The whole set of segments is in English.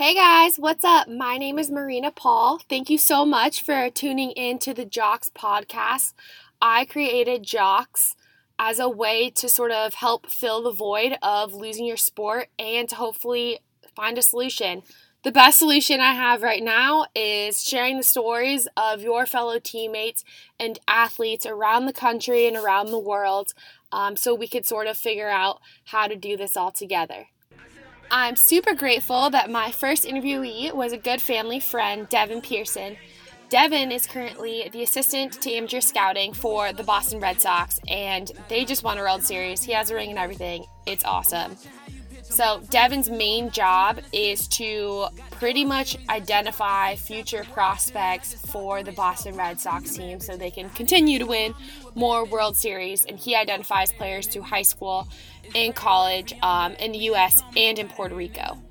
Hey guys, what's up? My name is Marina Paul. Thank you so much for tuning in to the Jocks podcast. I created Jocks as a way to sort of help fill the void of losing your sport and to hopefully find a solution. The best solution I have right now is sharing the stories of your fellow teammates and athletes around the country and around the world um, so we could sort of figure out how to do this all together. I'm super grateful that my first interviewee was a good family friend, Devin Pearson. Devin is currently the assistant to amateur scouting for the Boston Red Sox, and they just won a World Series. He has a ring and everything. It's awesome. So, Devin's main job is to pretty much identify future prospects for the Boston Red Sox team so they can continue to win more World Series. And he identifies players through high school, in college, um, in the US, and in Puerto Rico.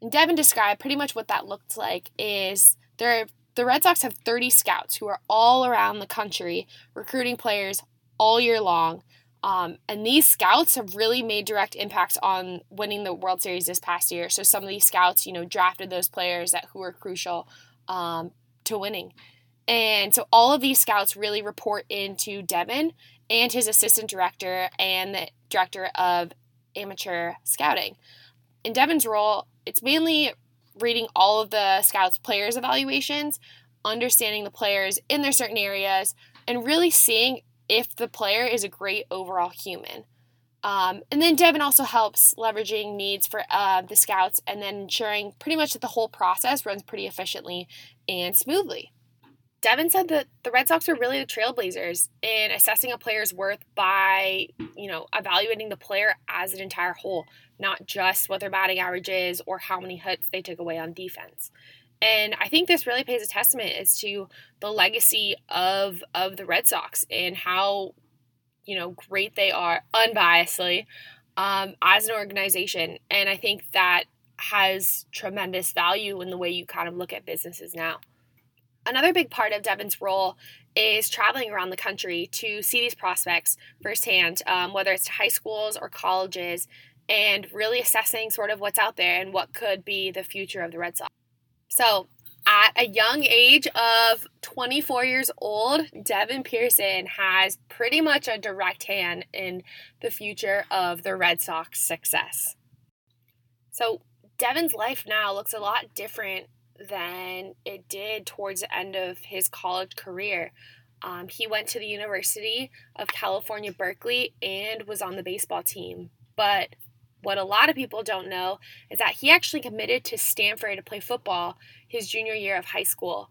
And Devin described pretty much what that looked like is there the Red Sox have 30 scouts who are all around the country recruiting players all year long um, and these scouts have really made direct impacts on winning the World Series this past year. So some of these scouts, you know, drafted those players that who were crucial um, to winning. And so all of these scouts really report into Devin and his assistant director and the director of amateur scouting. In Devin's role, it's mainly reading all of the scouts' players' evaluations, understanding the players in their certain areas, and really seeing if the player is a great overall human. Um, and then Devin also helps leveraging needs for uh, the scouts and then ensuring pretty much that the whole process runs pretty efficiently and smoothly. Devin said that the Red Sox are really the trailblazers in assessing a player's worth by, you know, evaluating the player as an entire whole, not just what their batting average is or how many hits they took away on defense. And I think this really pays a testament as to the legacy of of the Red Sox and how you know great they are unbiasedly um, as an organization. And I think that has tremendous value in the way you kind of look at businesses now. Another big part of Devin's role is traveling around the country to see these prospects firsthand, um, whether it's to high schools or colleges, and really assessing sort of what's out there and what could be the future of the Red Sox. So, at a young age of 24 years old, Devin Pearson has pretty much a direct hand in the future of the Red Sox success. So, Devin's life now looks a lot different than it did towards the end of his college career. Um, he went to the University of California, Berkeley, and was on the baseball team. But what a lot of people don't know is that he actually committed to Stanford to play football his junior year of high school.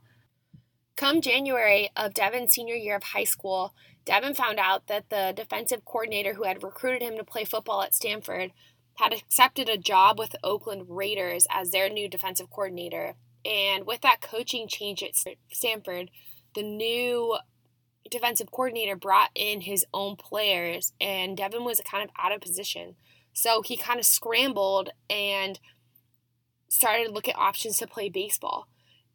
Come January of Devin's senior year of high school, Devin found out that the defensive coordinator who had recruited him to play football at Stanford had accepted a job with the Oakland Raiders as their new defensive coordinator. And with that coaching change at Stanford, the new defensive coordinator brought in his own players, and Devin was kind of out of position. So he kind of scrambled and started to look at options to play baseball.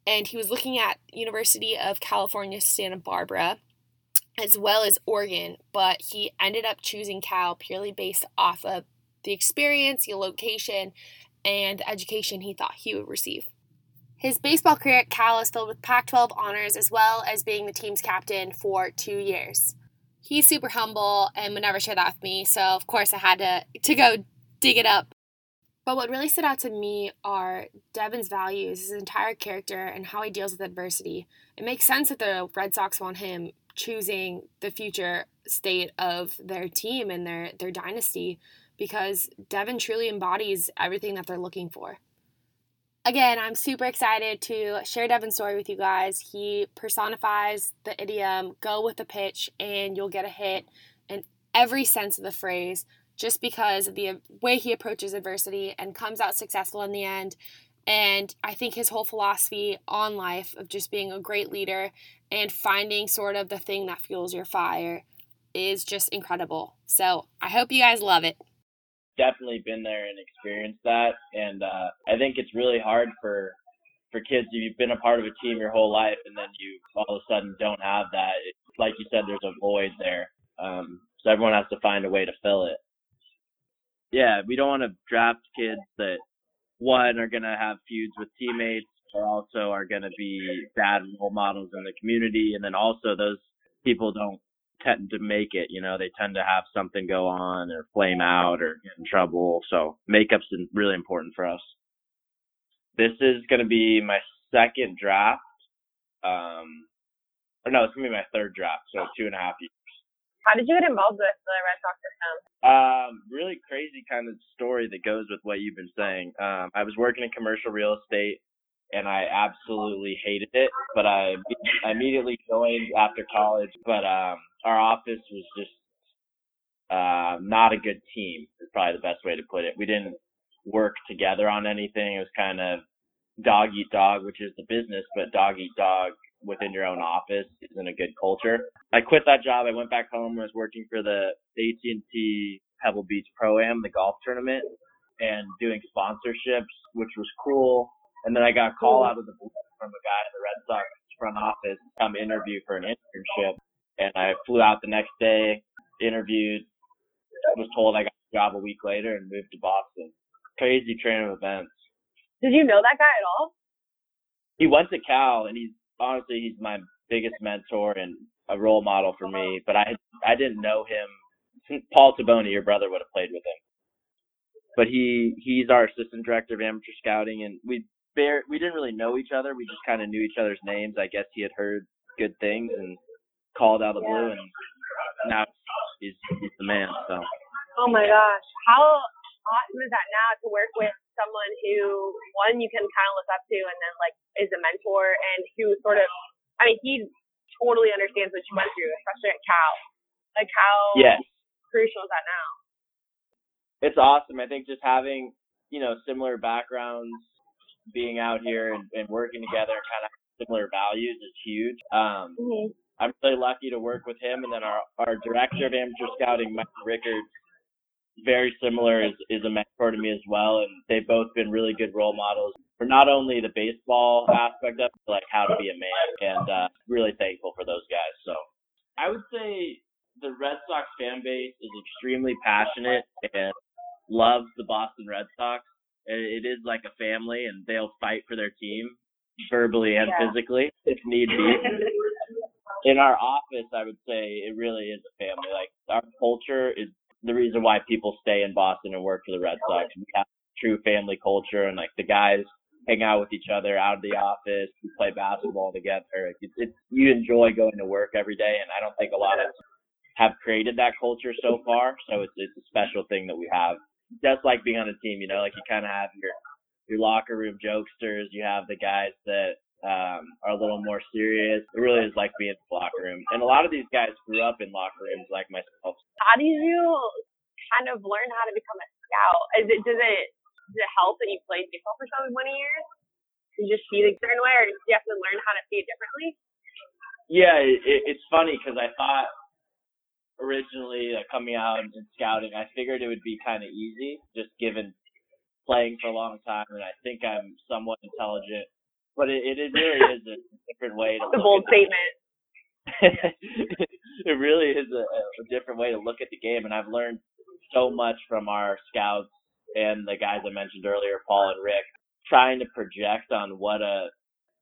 And he was looking at University of California, Santa Barbara, as well as Oregon, but he ended up choosing Cal purely based off of the experience, the location, and the education he thought he would receive. His baseball career at Cal is filled with Pac 12 honors as well as being the team's captain for two years he's super humble and would never share that with me. So of course I had to to go dig it up. But what really stood out to me are Devin's values, his entire character, and how he deals with adversity. It makes sense that the Red Sox want him choosing the future state of their team and their their dynasty because Devin truly embodies everything that they're looking for again, I'm super excited to share Devin's story with you guys. He personifies the idiom go with the pitch and you'll get a hit in every sense of the phrase just because of the uh, way he approaches adversity and comes out successful in the end. And I think his whole philosophy on life of just being a great leader and finding sort of the thing that fuels your fire is just incredible. So I hope you guys love it definitely been there and experienced that. And uh, I think it's really hard for for kids if you've been a part of a team your whole life and then you all of a sudden don't have that. Like you said, there's a void there. Um, so everyone has to find a way to fill it. Yeah, we don't want to draft kids that one are gonna have feuds with teammates, or also are gonna be bad role models in the community, and then also those people don't tend to make it. You know, they tend to have something go on or flame out or get in trouble. So makeup's really important for us. This is going to be my second draft. Um, or no, it's going to be my third draft. So two and a half years. How did you get involved with the Red Sox system? Um, really crazy kind of story that goes with what you've been saying. Um, I was working in commercial real estate and I absolutely hated it. But I, I immediately joined after college. But um, our office was just uh, not a good team. Is probably the best way to put it. We didn't work together on anything. It was kind of dog eat dog, which is the business, but dog eat dog within your own office isn't a good culture. I quit that job. I went back home. I was working for the AT&T Pebble Beach Pro Am, the golf tournament, and doing sponsorships, which was cool. And then I got a call out of the blue from a guy in the Red Sox front office to come interview for an internship. And I flew out the next day, interviewed, was told I got a job a week later and moved to Boston. Crazy train of events. Did you know that guy at all? He went to Cal and he's honestly he's my biggest mentor and a role model for me. But I I didn't know him. Paul Toboni, your brother, would have played with him. But he he's our assistant director of amateur scouting, and we bare we didn't really know each other. We just kind of knew each other's names. I guess he had heard good things and called out of the Yeah. blue, and now he's he's the man. So Oh my gosh. How awesome is that now to work with someone who one you can kind of look up to and then like is a mentor and who sort of I mean he totally understands what you went through, especially at Cal. Like how yes, crucial is that now? it's awesome. I think just having you know similar backgrounds, being out here and, and working together, and kind of similar values is huge. Um, Mm-hmm. I'm really lucky to work with him, and then our our director of amateur scouting, Mike Rikards, very similar, is is a mentor to me as well, and they've both been really good role models for not only the baseball aspect of it, but like how to be a man, and uh, really thankful for those guys. So I would say the Red Sox fan base is extremely passionate and loves the Boston Red Sox. It is like a family, and they'll fight for their team verbally and Yeah. physically if need be in our office, I would say it really is a family. Like our culture is the reason why people stay in Boston and work for the Red Sox. We have true family culture, and like the guys hang out with each other out of the office. We play basketball together. It's, it's you enjoy going to work every day, and I don't think a lot of have created that culture so far. So it's it's a special thing that we have. Just like being on a team, you know, like you kind of have your your locker room jokesters. You have the guys that um, are a little more serious. It really is like being in the locker room. And a lot of these guys grew up in locker rooms like myself. How did you kind of learn how to become a scout? Is it does it does it help that you played baseball for so many years? You just see it a certain way, or do you have to learn how to see it differently? Yeah, it, it- it's funny because I thought originally uh, coming out and scouting, I figured it would be kind of easy, just given playing for a long time, and I think I'm somewhat intelligent. But it, it, really is a different way to a look bold at the statement. it really is a, a different way to look at the game, and I've learned so much from our scouts and the guys I mentioned earlier, Paul and Rick, trying to project on what a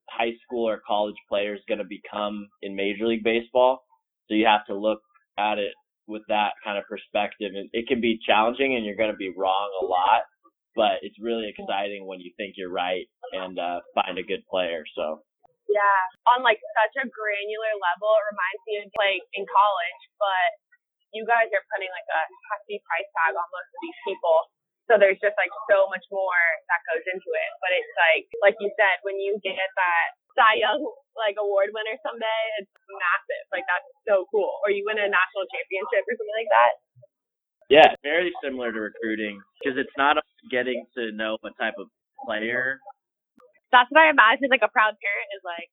high school or college player is going to become in Major League Baseball. So you have to look at it with that kind of perspective. And it can be challenging, and you're going to be wrong a lot, but it's really exciting when you think you're right and uh, find a good player. So Yeah, on like such a granular level, it reminds me of like in college, but you guys are putting like a hefty price tag on most of these people. So there's just like so much more that goes into it. But it's like, like you said, when you get that Cy Young like award winner someday, it's massive. Like that's so cool. Or you win a national championship or something like that. Yeah, very similar to recruiting because it's not getting to know what type of player, That's what I imagine like a proud parent is like.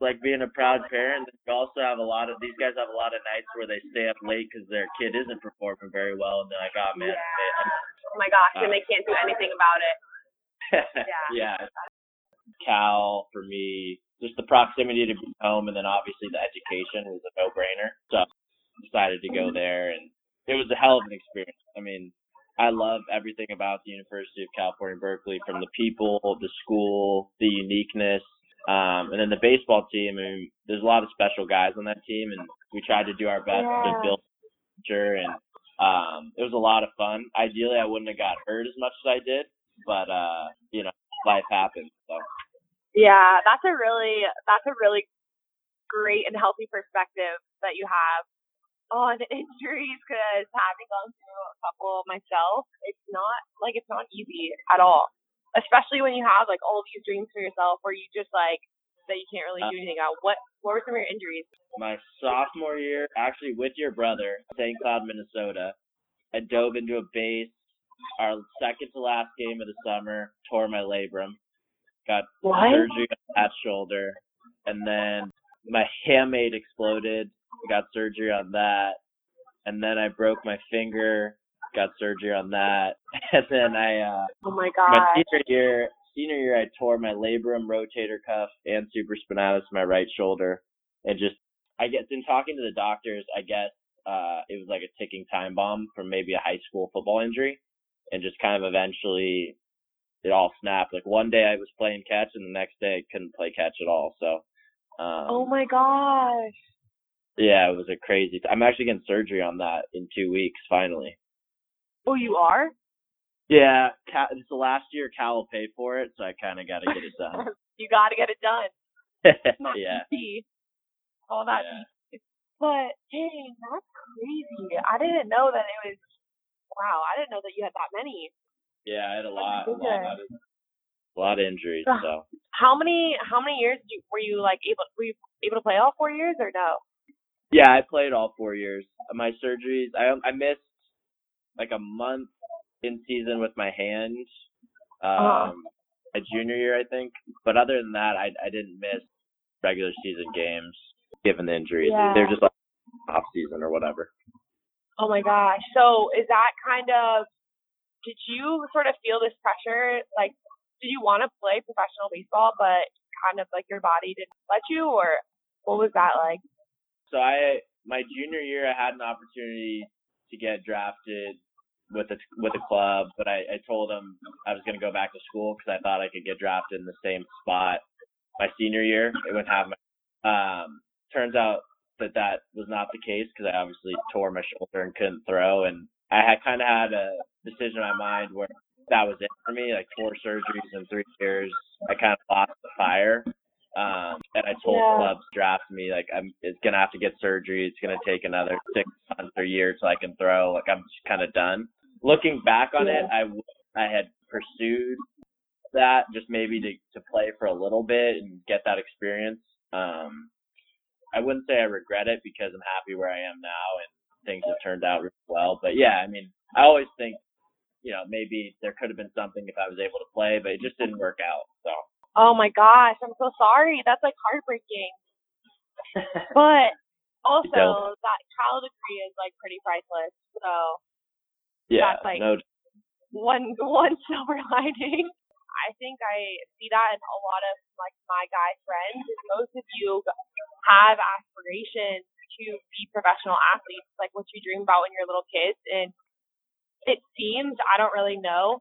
Like being a proud parent. You also have a lot of these guys have a lot of nights where they stay up late because their kid isn't performing very well, and they're like, "Oh man, Oh my gosh, and uh, they can't do anything about it. Yeah. yeah." Cal for me, just the proximity to be home, and then obviously the education was a no-brainer. So decided to go mm-hmm. there, and it was a hell of an experience. I mean, I love everything about the University of California, Berkeley, from the people, the school, the uniqueness, um, and then the baseball team. I mean, there's a lot of special guys on that team, and we tried to do our best Yeah. to build culture, and um, it was a lot of fun. Ideally, I wouldn't have got hurt as much as I did, but uh, you know, life happens. So Yeah, that's a really that's a really great and healthy perspective that you have on injuries because having gone through a couple myself, it's not like it's not easy at all. Especially when you have like all these dreams for yourself where you just like that you can't really uh. do anything about. What what were some of your injuries? my sophomore year, actually with your brother, St. Cloud, Minnesota, I dove into a base. Our second to last game of the summer, tore my labrum, got What? surgery on that shoulder, and then my hamate exploded. Got surgery on that, and then I broke my finger. Got surgery on that, and then I uh, Oh my god, my senior year, senior year, I tore my labrum, rotator cuff, and supraspinatus in my right shoulder, and just I guess in talking to the doctors, I guess uh, it was like a ticking time bomb from maybe a high school football injury, and just kind of eventually it all snapped. Like one day I was playing catch, and the next day I couldn't play catch at all. So. Um, Oh my gosh. Yeah, it was a crazy. T- I'm actually getting surgery on that in two weeks, finally. Oh, you are? Yeah, Cal, it's the last year Cal will pay for it, so I kind of got to get it done. you got to get it done. Not yeah, easy. All that. yeah. But dang, that's crazy. I didn't know that it was. Wow, I didn't know that you had that many. Yeah, I had a lot, a lot, of, a lot of injuries. So How many how many years did you, were you like able were you able to play all four years or no? yeah, I played all four years. My surgeries, I I missed like a month in season with my hand, um, Uh-huh. my junior year, I think. But other than that, I I didn't miss regular season games given the injuries. Yeah. They're just like off season or whatever. Oh my gosh. So is that kind of did you sort of feel this pressure? Like did you want to play professional baseball but kind of like your body didn't let you or what was that like? So I my junior year I had an opportunity to get drafted with a with a club, but I, I told them I was going to go back to school because I thought I could get drafted in the same spot my senior year. It would have my um turns out that that was not the case because I obviously tore my shoulder and couldn't throw, and I had kind of had a decision in my mind where that was it for me, like four surgeries in three years. I kind of lost the fire. Um, and I told Yeah. clubs draft me like I'm it's gonna have to get surgery. It's gonna take another six months or year till I can throw. Like I'm just kind of done. Looking back on it, I w- I had pursued that just maybe to to play for a little bit and get that experience. Um, I wouldn't say I regret it because I'm happy where I am now and things have turned out really well. But yeah, I mean, I always think you know maybe there could have been something if I was able to play, but it just didn't work out. So. Oh my gosh, I'm so sorry. That's like heartbreaking. But also that Cal degree is like pretty priceless. So Yeah, That's like- no, one one silver lining. I think I see that in a lot of like my guy friends. Is most of you have aspirations to be professional athletes, like what you dream about when you're little kids. And it seems I don't really know,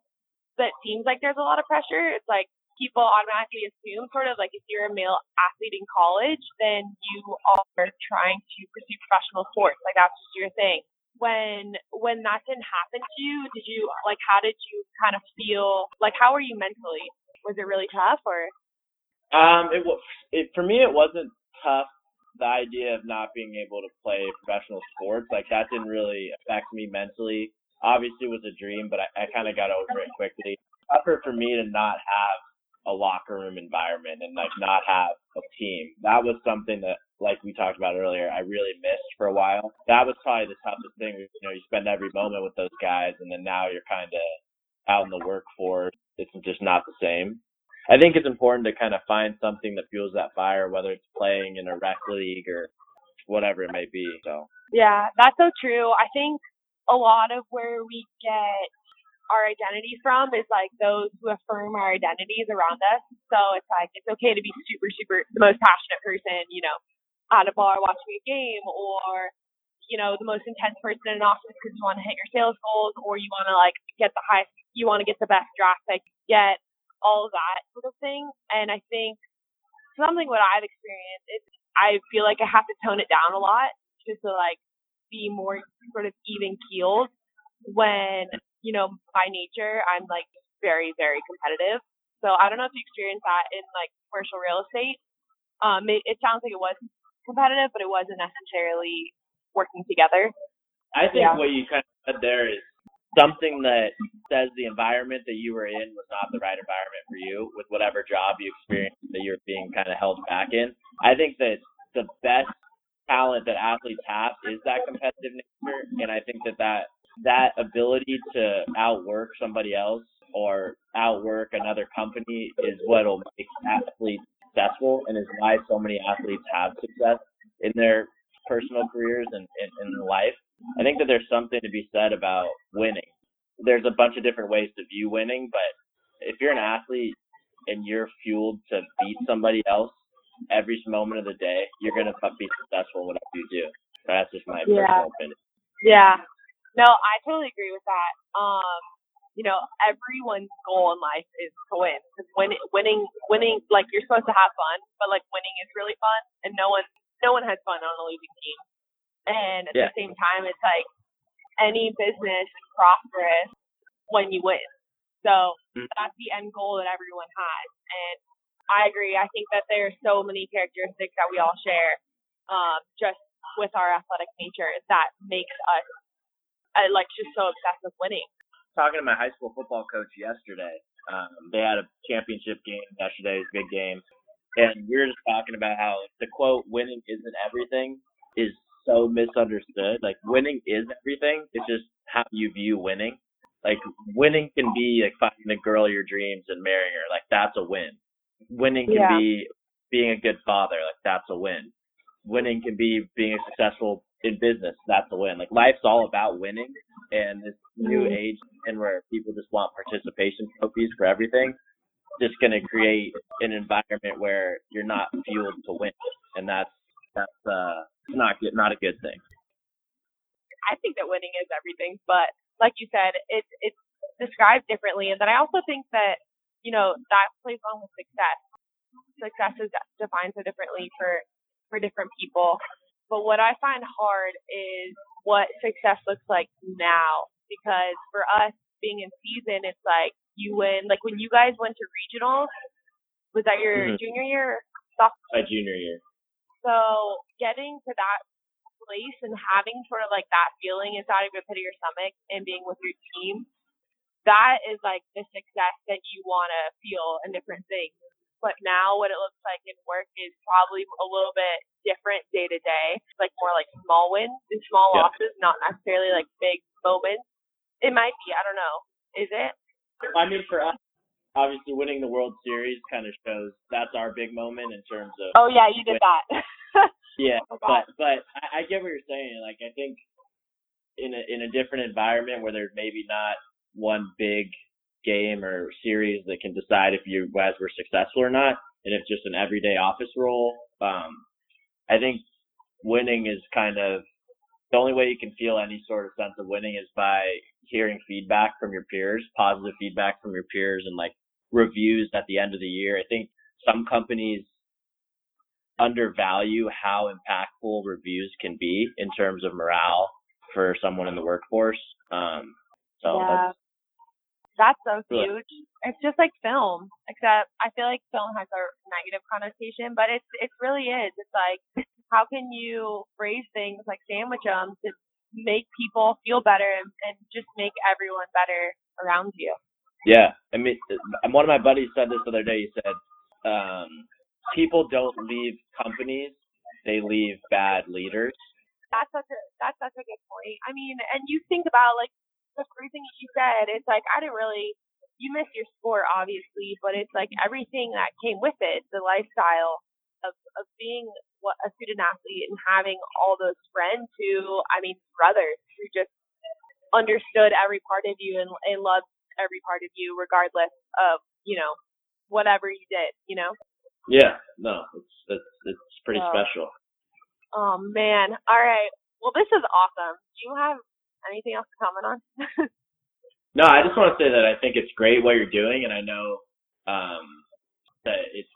but it seems like there's a lot of pressure. It's like people automatically assume sort of like if you're a male athlete in college, then you are trying to pursue professional sports. Like that's just your thing when when that didn't happen to you did you like how did you kind of feel like how were you mentally was it really tough or Um, it was it for me. It wasn't tough. The idea of not being able to play professional sports, like that, didn't really affect me mentally. Obviously, it was a dream, but I, I kind of got over it quickly. Tougher for me to not have a locker room environment and like not have a team. That was something that, like we talked about earlier, I really missed for a while. That was probably the toughest thing. You know, you spend every moment with those guys, and then now you're kind of out in the workforce. It's just not the same. I think it's important to kind of find something that fuels that fire, whether it's playing in a rec league or whatever it may be. So yeah that's so true i think a lot of where we get our identity from is like those who affirm our identities around us so it's like it's okay to be super super the most passionate person you know at a bar watching a game or you know, the most intense person in an office because you want to hit your sales goals or you want to like get the highest, you want to get the best draft pick, get all of that sort of thing. And I think something what I've experienced is I feel like I have to tone it down a lot just to like be more sort of even keeled when, you know, by nature I'm like very, very competitive. So I don't know if you experienced that in like commercial real estate. Um, it, it sounds like it was competitive, but it wasn't necessarily working together. I think Yeah. what you kind of said there is something that says the environment that you were in was not the right environment for you with whatever job you experienced that you're being kind of held back in. I think that the best talent that athletes have is that competitive nature, and I think that that that ability to outwork somebody else or outwork another company is what will make athletes successful and is why so many athletes have success in their personal careers and in, life. I think that there's something to be said about winning. There's a bunch of different ways to view winning, but if you're an athlete and you're fueled to beat somebody else every moment of the day, you're gonna be successful in whatever you do. That's just my Yeah. personal opinion. Yeah. No, I totally agree with that. Um, you know, everyone's goal in life is to win. Because win, winning, winning, like you're supposed to have fun, but like winning is really fun, and no one, no one has fun on a losing team. And at Yeah. the same time, it's like any business is prosperous when you win. So Mm. that's the end goal that everyone has. And I agree. I think that there are so many characteristics that we all share, um, just with our athletic nature that makes us uh, like just so obsessed with winning. talking to my high school football coach yesterday. Um, they had a championship game yesterday, it was a big game, and we were just talking about how the quote "winning isn't everything" is so misunderstood. Like winning is everything. It's just how you view winning. Like winning can be like finding the girl of your dreams and marrying her. Like that's a win. Winning can Yeah. be being a good father. Like that's a win. Winning can be being a successful in business. That's a win. Like life's all about winning. And this new Mhm. age and where people just want participation trophies for everything, just going to create an environment where you're not fueled to win, and that's that's uh not good, not a good thing. I think that winning is everything, but like you said, it's it's described differently. And then I also think that you know that plays along with success. Success is defined so differently for for different people. But what I find hard is what success looks like now, because for us being in season, it's like you win. Like when you guys went to regionals, was that your Mhm. junior year? Sophomore My junior year. so getting to that place and having sort of like that feeling inside of your pit of your stomach and being with your team, that is like the success that you want to feel in different things. But now what it looks like in work is probably a little bit different day to day, like more like small wins and small Yeah. losses, not necessarily like big moments. It might be, I don't know. Is it? I mean, for us, obviously winning the World Series kind of shows that's our big moment in terms of Oh yeah, you did that. Yeah, Oh, but but I, I get what you're saying. Like I think in a in a different environment where there's maybe not one big game or series that can decide if you guys were successful or not, and if just an everyday office role, um, I think winning is kind of the only way you can feel any sort of sense of winning is by hearing feedback from your peers, positive feedback from your peers, and like reviews at the end of the year. I think some companies undervalue how impactful reviews can be in terms of morale for someone in the workforce. Um, so yeah. that's, That's so huge. It's just like film, except I feel like film has a negative connotation, but it's it really is. It's like how can you phrase things like sandwich them to make people feel better and, and just make everyone better around you. yeah. I mean, uh, one of my buddies said this the other day. He said, um, people don't leave companies; they leave bad leaders. That's such a that's such a good point. I mean, and you think about like the everything that you said. It's like I didn't really you miss your sport obviously, but it's like everything that came with it, the lifestyle of of being what a student athlete and having all those friends who I mean brothers who just understood every part of you and, and loved every part of you regardless of you know whatever you did. You know. Yeah, no, it's it's it's pretty Wow. special. Oh man. All right. Well, this is awesome. Do you have anything else to comment on? no, I just want to say that I think it's great what you're doing, and I know um, that it's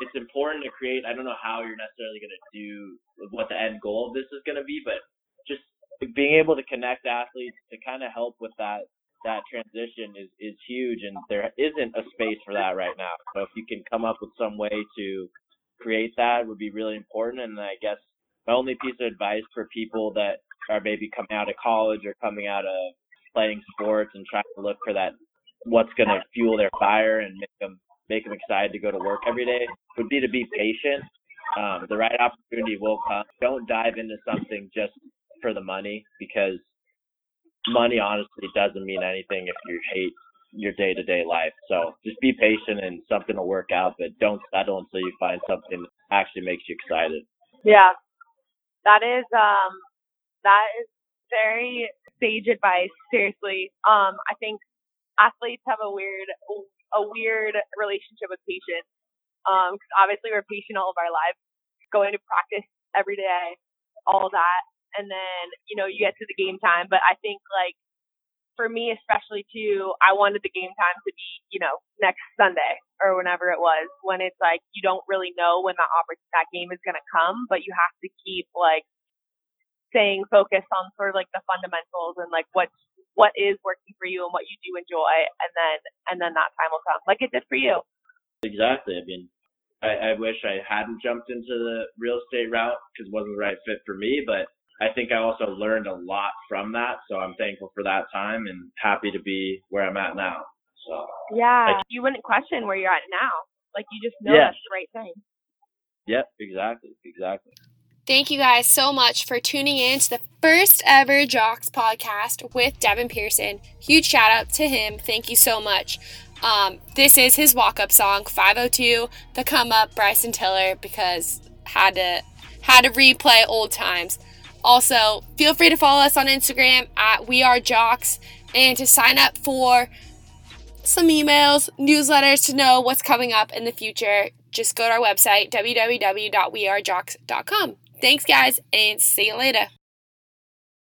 it's important to create. I don't know how you're necessarily going to do what the end goal of this is going to be, but just being able to connect athletes to kind of help with that that transition is is huge, and there isn't a space for that right now. So if you can come up with some way to create that, would be really important. And I guess my only piece of advice for people that are maybe coming out of college or coming out of playing sports and trying to look for that what's going to fuel their fire and make them make them excited to go to work every day would be to be patient. Um, the right opportunity will come. Don't dive into something just for the money because money honestly doesn't mean anything if you hate your day to day life. So just be patient and something will work out, but don't settle until you find something that actually makes you excited. Yeah. That is um that is very sage advice, seriously. Um I think athletes have a weird a weird relationship with patience. Um, cause obviously we're patient all of our lives, going to practice every day, all that. And then, you know, you get to the game time. But I think like for me especially too, I wanted the game time to be, you know, next Sunday or whenever it was, when it's like you don't really know when that that game is gonna come, but you have to keep like staying focused on sort of like the fundamentals and like what what is working for you and what you do enjoy and then and then that time will come like it did for you. Exactly. I mean i, I wish i hadn't jumped into the real estate route because it wasn't the right fit for me but i think i also learned a lot from that so i'm thankful for that time and happy to be where i'm at now so. Yeah. You wouldn't question where you're at now. Like you just know yeah. that's the right thing. Yep. Exactly. Exactly Thank you guys so much for tuning in to the first ever Jocks podcast with Devin Pearson. Huge shout out to him. Thank you so much. Um, this is his walk up song, 502, the come up, Bryson Tiller, because had to had to replay old times. Also, feel free to follow us on Instagram at We Are Jocks and to sign up for some emails, newsletters to know what's coming up in the future. Just go to our website, www.wearejocks.com. Thanks, guys, and see you later.